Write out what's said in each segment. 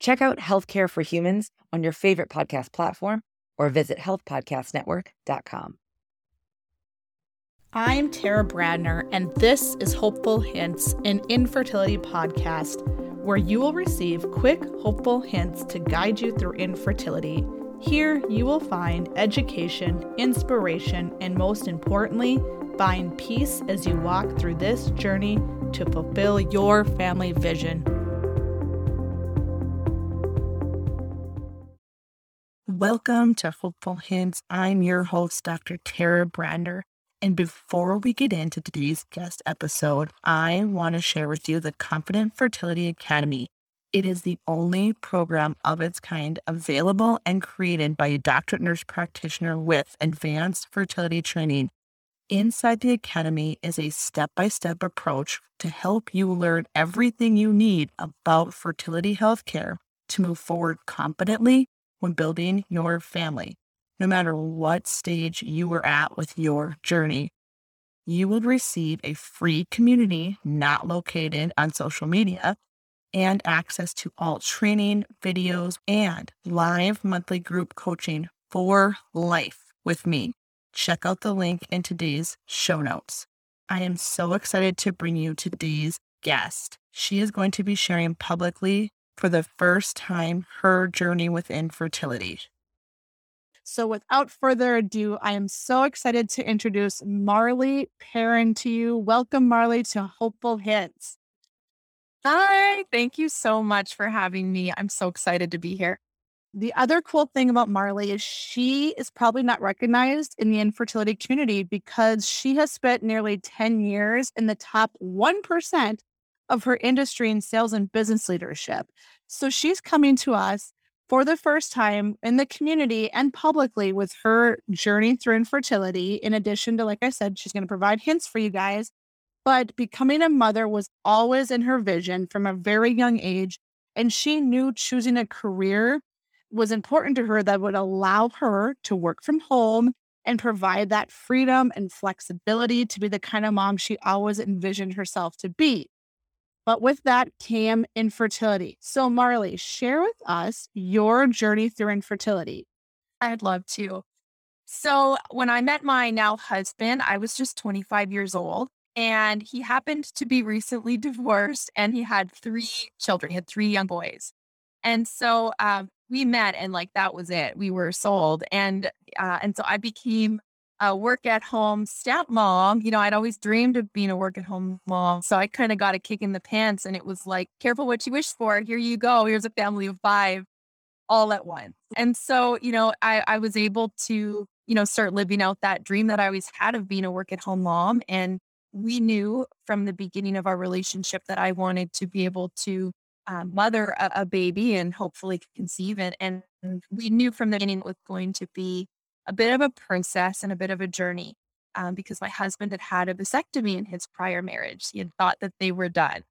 Check out Healthcare for Humans on your favorite podcast platform or visit healthpodcastnetwork.com. I'm Tara Brandner, and this is Hopeful Hints, an infertility podcast where you will receive quick, hopeful hints to guide you through infertility. Here, you will find education, inspiration, and most importantly, find peace as you walk through this journey to fulfill your family vision. Welcome to Hopeful Hints. I'm your host, Dr. Tara Brandner. And before we get into today's guest episode, I want to share with you the Confident Fertility Academy. It is the only program of its kind available and created by a doctorate nurse practitioner with advanced fertility training Inside the Academy is a step by step approach to help you learn everything you need about fertility healthcare to move forward confidently when building your family, no matter what stage you are at with your journey. You will receive a free community not located on social media and access to all training, videos, and live monthly group coaching for life with me check out the link in today's show notes. I am so excited to bring you today's guest. She is going to be sharing publicly for the first time her journey with infertility. So, without further ado, I am so excited to introduce Marley Perrin to you. Welcome, Marley, to Hopeful Hints. Hi, thank you so much for having me. I'm so excited to be here. The other cool thing about Marley is she is probably not recognized in the infertility community because she has spent nearly 10 years in the top 1% of her industry in sales and business leadership. So she's coming to us for the first time in the community and publicly with her journey through infertility. In addition to, like I said, she's going to provide hints for you guys. But becoming a mother was always in her vision from a very young age. And she knew choosing a career was important to her that would allow her to work from home and provide that freedom and flexibility to be the kind of mom she always envisioned herself to be. But with that came infertility. So, Marley, share with us your journey through infertility. I'd love to. So, when I met my now husband, I was just 25 years old, and he happened to be recently divorced and he had three children. He had three young boys. And so um, we met and like that was it. We were sold. And uh, and so I became a work at home stepmom. You know, I'd always dreamed of being a work at home mom. So I kind of got a kick in the pants and it was like, careful what you wish for. Here you go. Here's a family of five all at once. And so, you know, I, I was able to, you know, start living out that dream that I always had of being a work at home mom. And we knew from the beginning of our relationship that I wanted to be able to um, mother a, a, baby and hopefully conceive it. And we knew from the beginning it was going to be a bit of a process and a bit of a journey um, because my husband had had a vasectomy in his prior marriage. He had thought that they were done.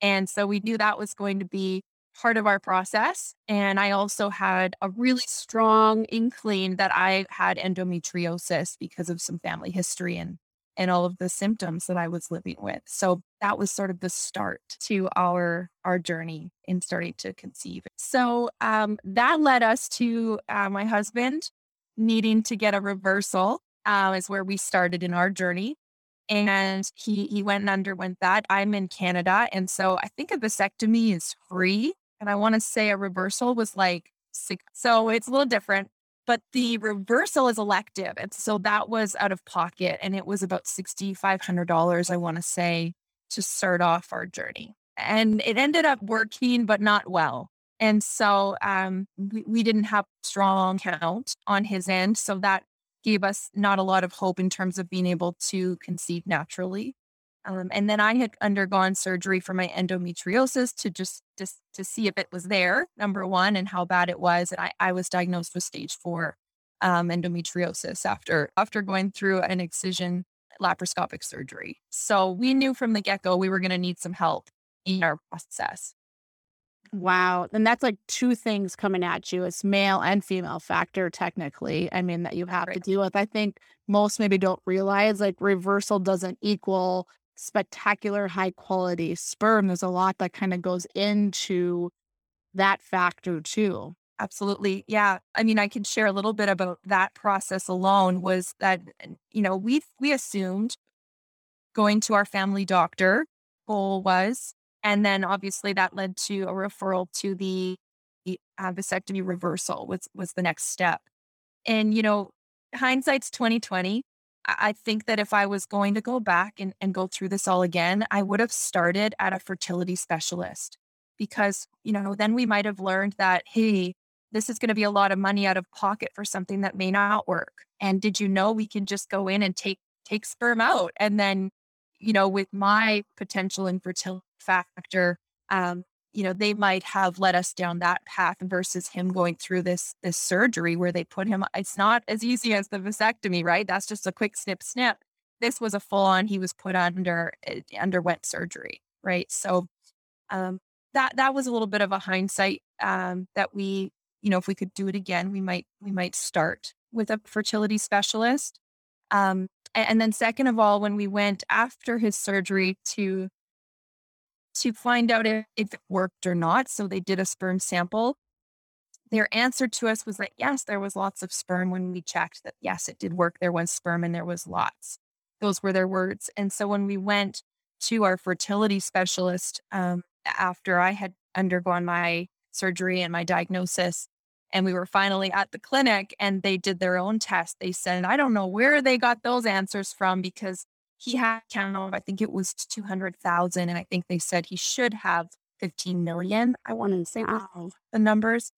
And so we knew that was going to be part of our process. And I also had a really strong inkling that I had endometriosis because of some family history and and all of the symptoms that I was living with. So that was sort of the start to our our journey in starting to conceive. So um, that led us to uh, my husband needing to get a reversal. Uh, is where we started in our journey, and he he went and underwent that. I'm in Canada, and so I think a vasectomy is free, and I want to say a reversal was like. So it's a little different but the reversal is elective. And so that was out of pocket. And it was about $6,500, I want to say, to start off our journey. And it ended up working, but not well. And so um, we, we didn't have strong count on his end. So that gave us not a lot of hope in terms of being able to conceive naturally. Um, and then I had undergone surgery for my endometriosis to just, just to see if it was there, number one, and how bad it was. And I, I was diagnosed with stage four um, endometriosis after after going through an excision laparoscopic surgery. So we knew from the get go we were going to need some help in our process. Wow. And that's like two things coming at you. It's male and female factor, technically. I mean, that you have right. to deal with. I think most maybe don't realize like reversal doesn't equal spectacular high quality sperm. There's a lot that kind of goes into that factor too. Absolutely. Yeah. I mean, I can share a little bit about that process alone was that, you know, we we assumed going to our family doctor goal was, and then obviously that led to a referral to the uh, vasectomy reversal was was the next step. And, you know, hindsight's 2020. I think that if I was going to go back and, and go through this all again, I would have started at a fertility specialist because, you know, then we might have learned that, hey, this is going to be a lot of money out of pocket for something that may not work. And did you know we can just go in and take take sperm out and then, you know, with my potential infertility factor, um, you know, they might have led us down that path versus him going through this this surgery where they put him. It's not as easy as the vasectomy, right? That's just a quick snip snip. This was a full on. He was put under eh, underwent surgery, right? So um, that that was a little bit of a hindsight um, that we you know, if we could do it again, we might we might start with a fertility specialist. Um, and, and then second of all, when we went after his surgery to to find out if, if it worked or not, so they did a sperm sample. Their answer to us was that yes, there was lots of sperm when we checked that yes, it did work. There was sperm and there was lots. Those were their words. And so when we went to our fertility specialist um, after I had undergone my surgery and my diagnosis, and we were finally at the clinic and they did their own test. They said, I don't know where they got those answers from because he had count of, I think it was 200,000. And I think they said he should have 15 million. I want to say wow. the numbers.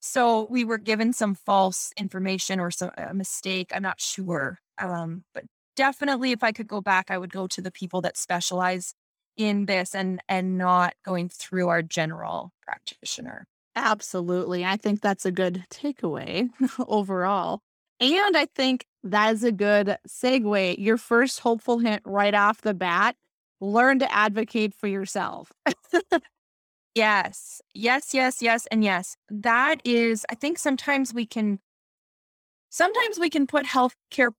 So we were given some false information or some, a mistake. I'm not sure. Um, but definitely if I could go back, I would go to the people that specialize in this and and not going through our general practitioner. Absolutely. I think that's a good takeaway overall. And I think that is a good segue. Your first hopeful hint right off the bat learn to advocate for yourself. yes. Yes, yes, yes, and yes. That is, I think sometimes we can, sometimes we can put healthcare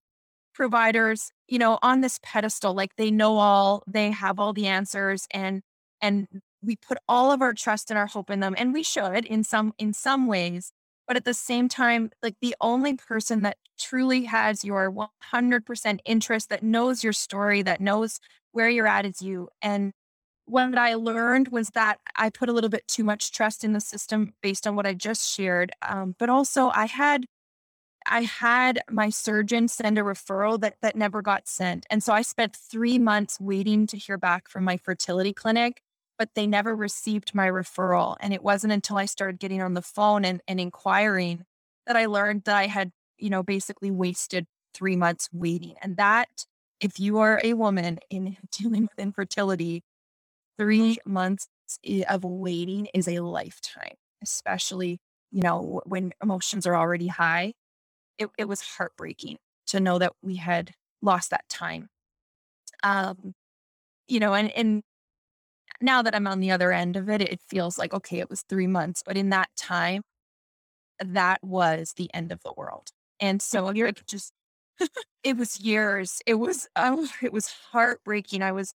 providers, you know, on this pedestal, like they know all, they have all the answers and, and we put all of our trust and our hope in them and we should in some in some ways but at the same time like the only person that truly has your 100% interest that knows your story that knows where you're at is you and what I learned was that I put a little bit too much trust in the system based on what I just shared. Um, but also, I had I had my surgeon send a referral that that never got sent, and so I spent three months waiting to hear back from my fertility clinic but they never received my referral. And it wasn't until I started getting on the phone and, and inquiring that I learned that I had, you know, basically wasted three months waiting. And that, if you are a woman in dealing with infertility, three months of waiting is a lifetime, especially, you know, when emotions are already high. It, it was heartbreaking to know that we had lost that time. Um, you know, and, and now that I'm on the other end of it, it feels like, okay, it was three months. But in that time, that was the end of the world. And so you're just, it was years. It was, oh, it was heartbreaking. I was,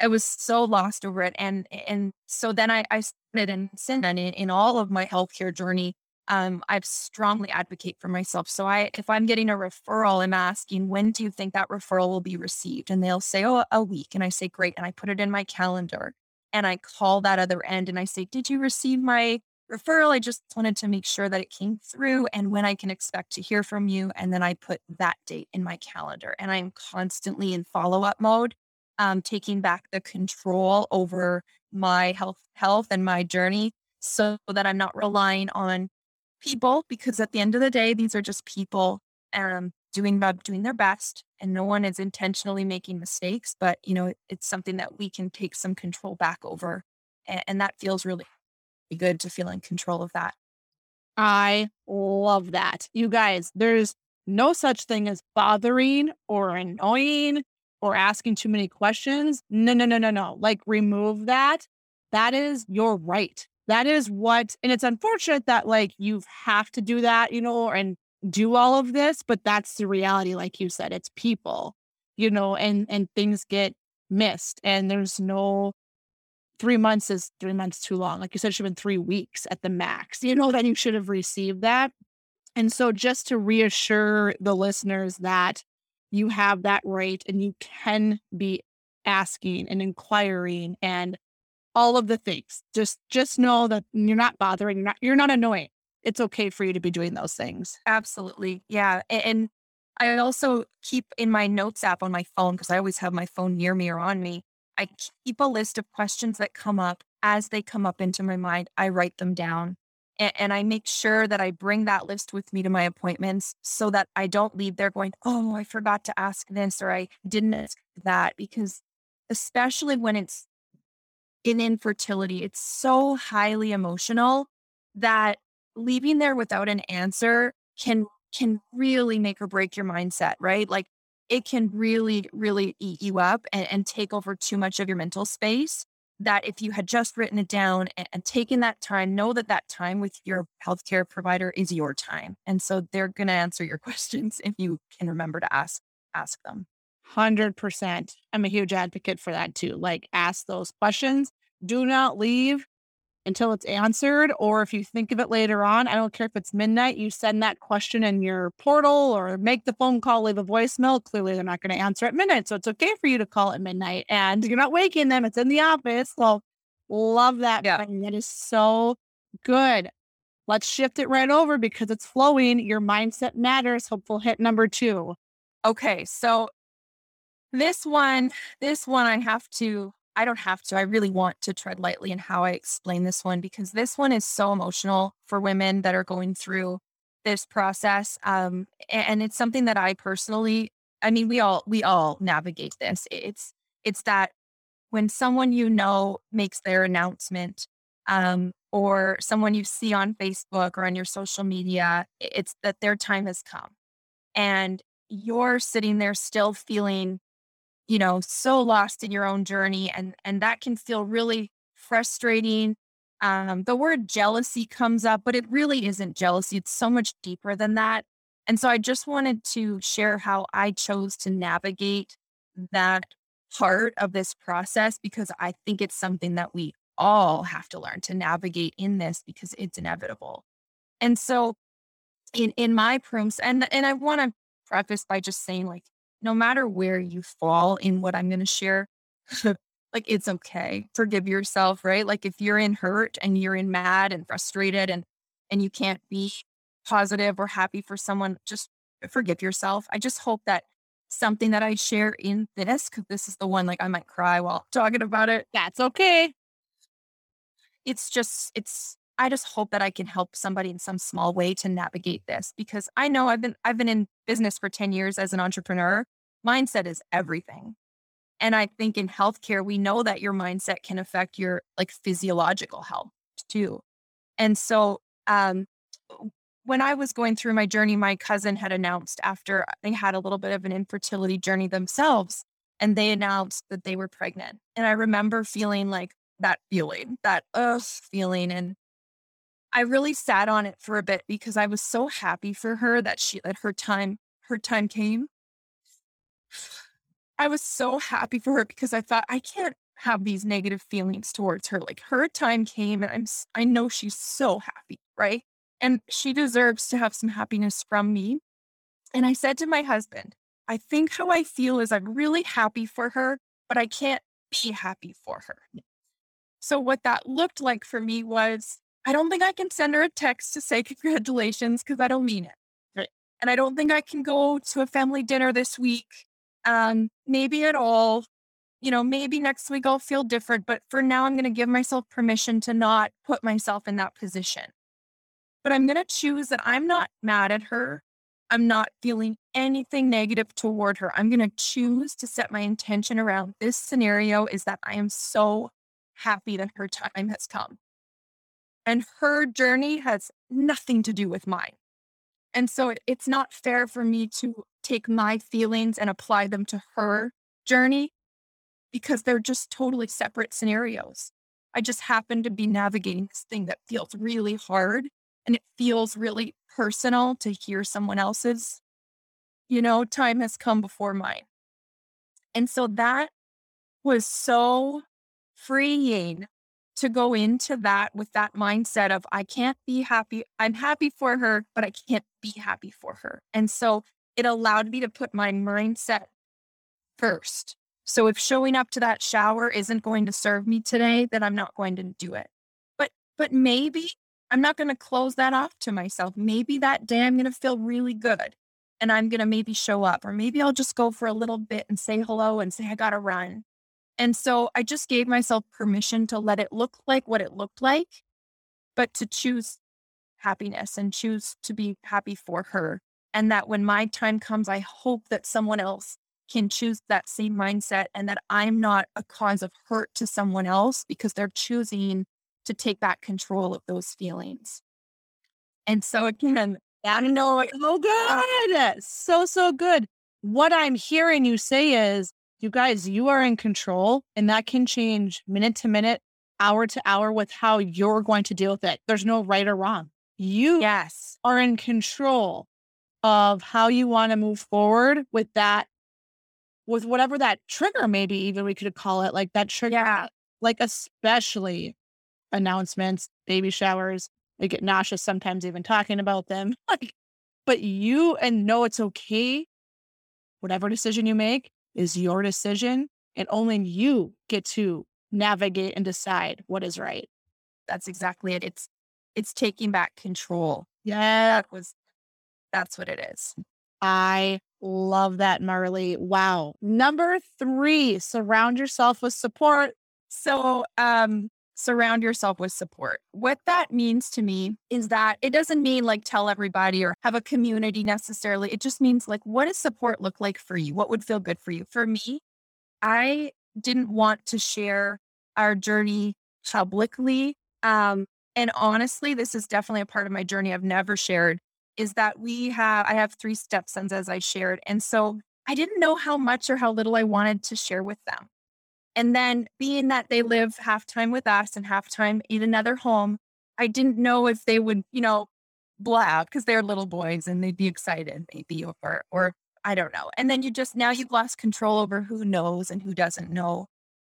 I was so lost over it. And, and so then I, I started and since then in, in all of my healthcare journey, um, I strongly advocate for myself. So I, if I'm getting a referral, I'm asking, when do you think that referral will be received? And they'll say, oh, a week. And I say, great. And I put it in my calendar and I call that other end and I say, Did you receive my referral? I just wanted to make sure that it came through and when I can expect to hear from you. And then I put that date in my calendar and I'm constantly in follow up mode, um, taking back the control over my health, health and my journey so that I'm not relying on people because at the end of the day, these are just people um, doing about doing their best and no one is intentionally making mistakes, but you know, it, it's something that we can take some control back over. And, and that feels really good to feel in control of that. I love that. You guys, there's no such thing as bothering or annoying or asking too many questions. No, no, no, no, no. Like remove that. That is your right. That is what, and it's unfortunate that like you have to do that, you know, and do all of this, but that's the reality. Like you said, it's people, you know, and, and things get missed and there's no three months is three months too long. Like you said, it should have been three weeks at the max, you know, that you should have received that. And so just to reassure the listeners that you have that right and you can be asking and inquiring and all of the things. Just just know that you're not bothering, you're not you're not annoying. It's okay for you to be doing those things. Absolutely. Yeah. And I also keep in my notes app on my phone because I always have my phone near me or on me. I keep a list of questions that come up as they come up into my mind. I write them down and, and, I make sure that I bring that list with me to my appointments so that I don't leave there going, oh, I forgot to ask this or I didn't ask that. Because especially when it's in infertility, it's so highly emotional that leaving there without an answer can can really make or break your mindset, right? Like it can really, really eat you up and, and take over too much of your mental space that if you had just written it down and, and, taken that time, know that that time with your healthcare provider is your time. And so they're going to answer your questions if you can remember to ask ask them. 100%. I'm a huge advocate for that too. Like ask those questions. Do not leave until it's answered. Or if you think of it later on, I don't care if it's midnight, you send that question in your portal or make the phone call, leave a voicemail. Clearly, they're not going to answer at midnight. So it's okay for you to call at midnight and you're not waking them. It's in the office. So love that. Yeah. That is so good. Let's shift it right over because it's flowing. Your mindset matters. Hopeful hit number two. Okay. So this one, this one I have to I don't have to. I really want to tread lightly in how I explain this one because this one is so emotional for women that are going through this process. Um, and it's something that I personally, I mean, we all we all navigate this. It's it's that when someone you know makes their announcement, um, or someone you see on Facebook or on your social media, it's that their time has come, and you're sitting there still feeling you know, so lost in your own journey and and that can feel really frustrating. Um, the word jealousy comes up, but it really isn't jealousy. It's so much deeper than that. And so I just wanted to share how I chose to navigate that part of this process because I think it's something that we all have to learn to navigate in this because it's inevitable. And so in in my prooms and and I want to preface by just saying like no matter where you fall in what I'm going to share, like it's okay. Forgive yourself, right? Like if you're in hurt and you're in mad and frustrated and and you can't be positive or happy for someone, just forgive yourself. I just hope that something that I share in this, because this is the one like I might cry while talking about it. That's okay. It's just, it's I just hope that I can help somebody in some small way to navigate this because I know I've been I've been in business for 10 years as an entrepreneur. Mindset is everything. And I think in healthcare we know that your mindset can affect your like physiological health too. And so um when I was going through my journey my cousin had announced after they had a little bit of an infertility journey themselves and they announced that they were pregnant. And I remember feeling like that feeling, that ugh feeling and I really sat on it for a bit because I was so happy for her that she that her time her time came. I was so happy for her because I thought I can't have these negative feelings towards her. Like her time came and I'm I know she's so happy, right? And she deserves to have some happiness from me. And I said to my husband, I think how I feel is I'm really happy for her, but I can't be happy for her. So what that looked like for me was I don't think I can send her a text to say congratulations because I don't mean it. Right. And I don't think I can go to a family dinner this week. Um, maybe at all. You know, maybe next week I'll feel different, but for now, I'm going to give myself permission to not put myself in that position. But I'm going to choose that I'm not mad at her. I'm not feeling anything negative toward her. I'm going to choose to set my intention around this scenario is that I am so happy that her time has come. And her journey has nothing to do with mine. And so it, it's not fair for me to take my feelings and apply them to her journey because they're just totally separate scenarios. I just happen to be navigating this thing that feels really hard and it feels really personal to hear someone else's, you know, time has come before mine. And so that was so freeing to go into that with that mindset of I can't be happy. I'm happy for her, but I can't be happy for her. And so it allowed me to put my mindset first. So if showing up to that shower isn't going to serve me today, then I'm not going to do it. But but maybe I'm not going to close that off to myself. Maybe that day I'm going to feel really good and I'm going to maybe show up, or maybe I'll just go for a little bit and say hello and say, I got to run. And so I just gave myself permission to let it look like what it looked like, but to choose happiness and choose to be happy for her. And that when my time comes, I hope that someone else can choose that same mindset and that I'm not a cause of hurt to someone else because they're choosing to take back control of those feelings. And so again, I know, oh uh good. So, so good. What I'm hearing you say is, you guys, you are in control and that can change minute to minute, hour to hour with how you're going to deal with it. There's no right or wrong. You yes. are in control of how you want to move forward with that, with whatever that trigger, maybe even we could call it like that trigger. Yeah. Like, especially announcements, baby showers. I get nauseous sometimes even talking about them. Like, but you and know it's okay. Whatever decision you make is your decision, and only you get to navigate and decide what is right. That's exactly it. It's it's taking back control. Yeah, that was that's what it is. I love that, Marley. Wow. Number three, surround yourself with support. So, um, surround yourself with support. What that means to me is that it doesn't mean like tell everybody or have a community necessarily. It just means like, what does support look like for you? What would feel good for you? For me, I didn't want to share our journey publicly. Um, and honestly, this is definitely a part of my journey I've never shared is that we have, I have three stepsons as I shared. And so I didn't know how much or how little I wanted to share with them. And then being that they live half time with us and half time in another home, I didn't know if they would, you know, blah because they're little boys and they'd be excited maybe or or I don't know. And then you just now you've lost control over who knows and who doesn't know.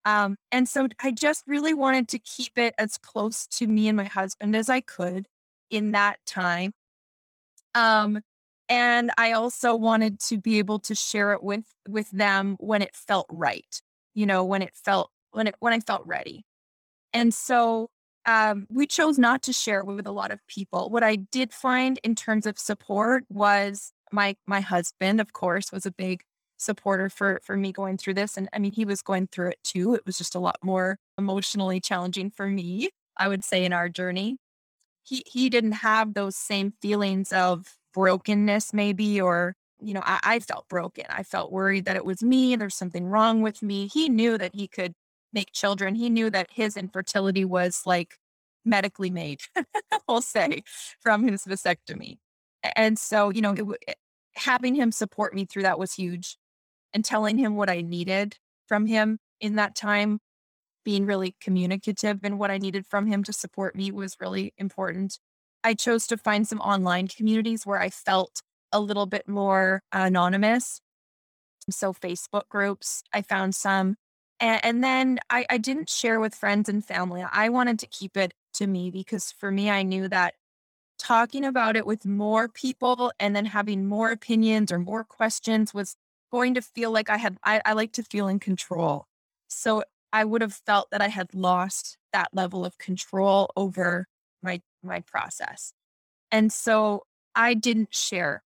Um, and so I just really wanted to keep it as close to me and my husband as I could in that time. Um, and I also wanted to be able to share it with with them when it felt right you know, when it felt when it when I felt ready. And so um, we chose not to share with a lot of people. What I did find in terms of support was my my husband, of course, was a big supporter for for me going through this. And I mean, he was going through it too. It was just a lot more emotionally challenging for me, I would say, in our journey. He he didn't have those same feelings of brokenness, maybe, or you know, I, I felt broken. I felt worried that it was me. There's something wrong with me. He knew that he could make children. He knew that his infertility was like medically made, we'll say, from his vasectomy. And so, you know, it, having him support me through that was huge and telling him what I needed from him in that time, being really communicative and what I needed from him to support me was really important. I chose to find some online communities where I felt a little bit more anonymous. So, Facebook groups, I found some. And, and then I, I didn't share with friends and family. I wanted to keep it to me because for me, I knew that talking about it with more people and then having more opinions or more questions was going to feel like I had, I, I like to feel in control. So I would have felt that I had lost that level of control over my my process. And so I didn't share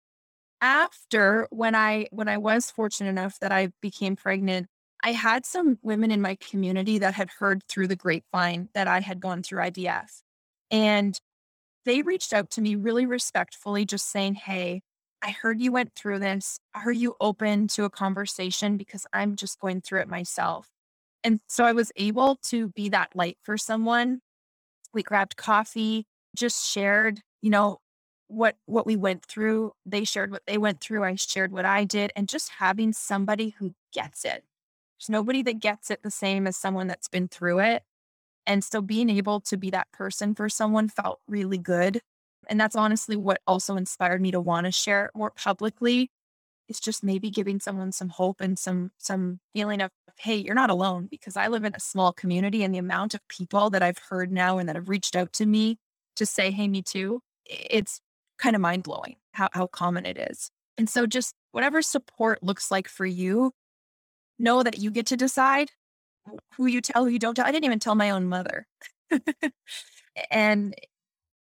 after when I when I was fortunate enough that I became pregnant, I had some women in my community that had heard through the grapevine that I had gone through IVF. And they reached out to me really respectfully, just saying, Hey, I heard you went through this. Are you open to a conversation? Because I'm just going through it myself. And so I was able to be that light for someone. We grabbed coffee, just shared, you know, what what we went through. They shared what they went through. I shared what I did. And just having somebody who gets it. There's nobody that gets it the same as someone that's been through it. And so being able to be that person for someone felt really good. And that's honestly what also inspired me to want to share it more publicly. It's just maybe giving someone some hope and some some feeling of, hey, you're not alone because I live in a small community and the amount of people that I've heard now and that have reached out to me to say, hey, me too, it's kind of mind blowing how, how common it is. And so just whatever support looks like for you, know that you get to decide who you tell, who you don't tell. I didn't even tell my own mother. and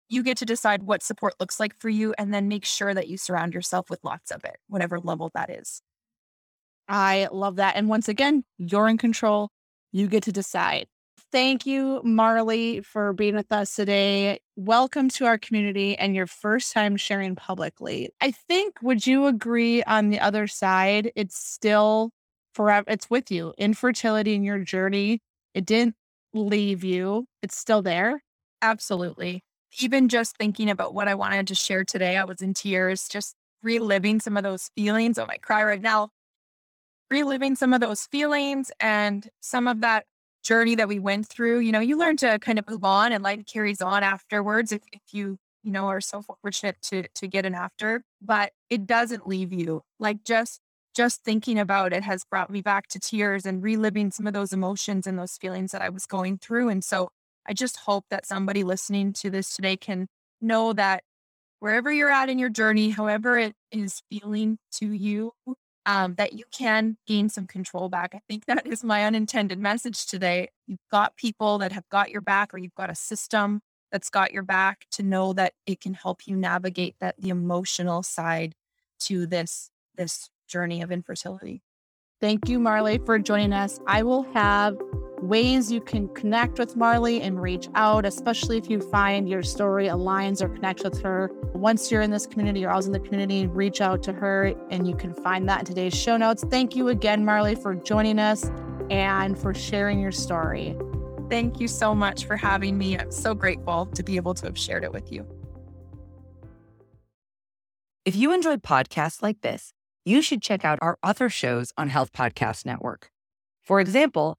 you get to decide what support looks like for you and then make sure that you surround yourself with lots of it, whatever level that is. I love that. And once again, you're in control. You get to decide. Thank you, Marley, for being with us today. Welcome to our community and your first time sharing publicly. I think, would you agree on the other side? It's still forever, it's with you. Infertility in your journey, it didn't leave you, it's still there. Absolutely even just thinking about what I wanted to share today, I was in tears, just reliving some of those feelings. Oh, I cry right now. Reliving some of those feelings and some of that journey that we went through. You know, you learn to kind of move on and life carries on afterwards if, if you, you know, are so fortunate to to get an after. But it doesn't leave you. Like just just thinking about it has brought me back to tears and reliving some of those emotions and those feelings that I was going through. And so I just hope that somebody listening to this today can know that wherever you're at in your journey, however it is feeling to you, um, that you can gain some control back. I think that is my unintended message today. You've got people that have got your back, or you've got a system that's got your back to know that it can help you navigate that the emotional side to this this journey of infertility. Thank you, Marley, for joining us. I will have ways you can connect with Marley and reach out, especially if you find your story aligns or connects with her. Once you're in this community, you're always in the community, reach out to her and you can find that in today's show notes. Thank you again, Marley, for joining us and for sharing your story. Thank you so much for having me. I'm so grateful to be able to have shared it with you. If you enjoyed podcasts like this, you should check out our other shows on Health Podcast Network. For example,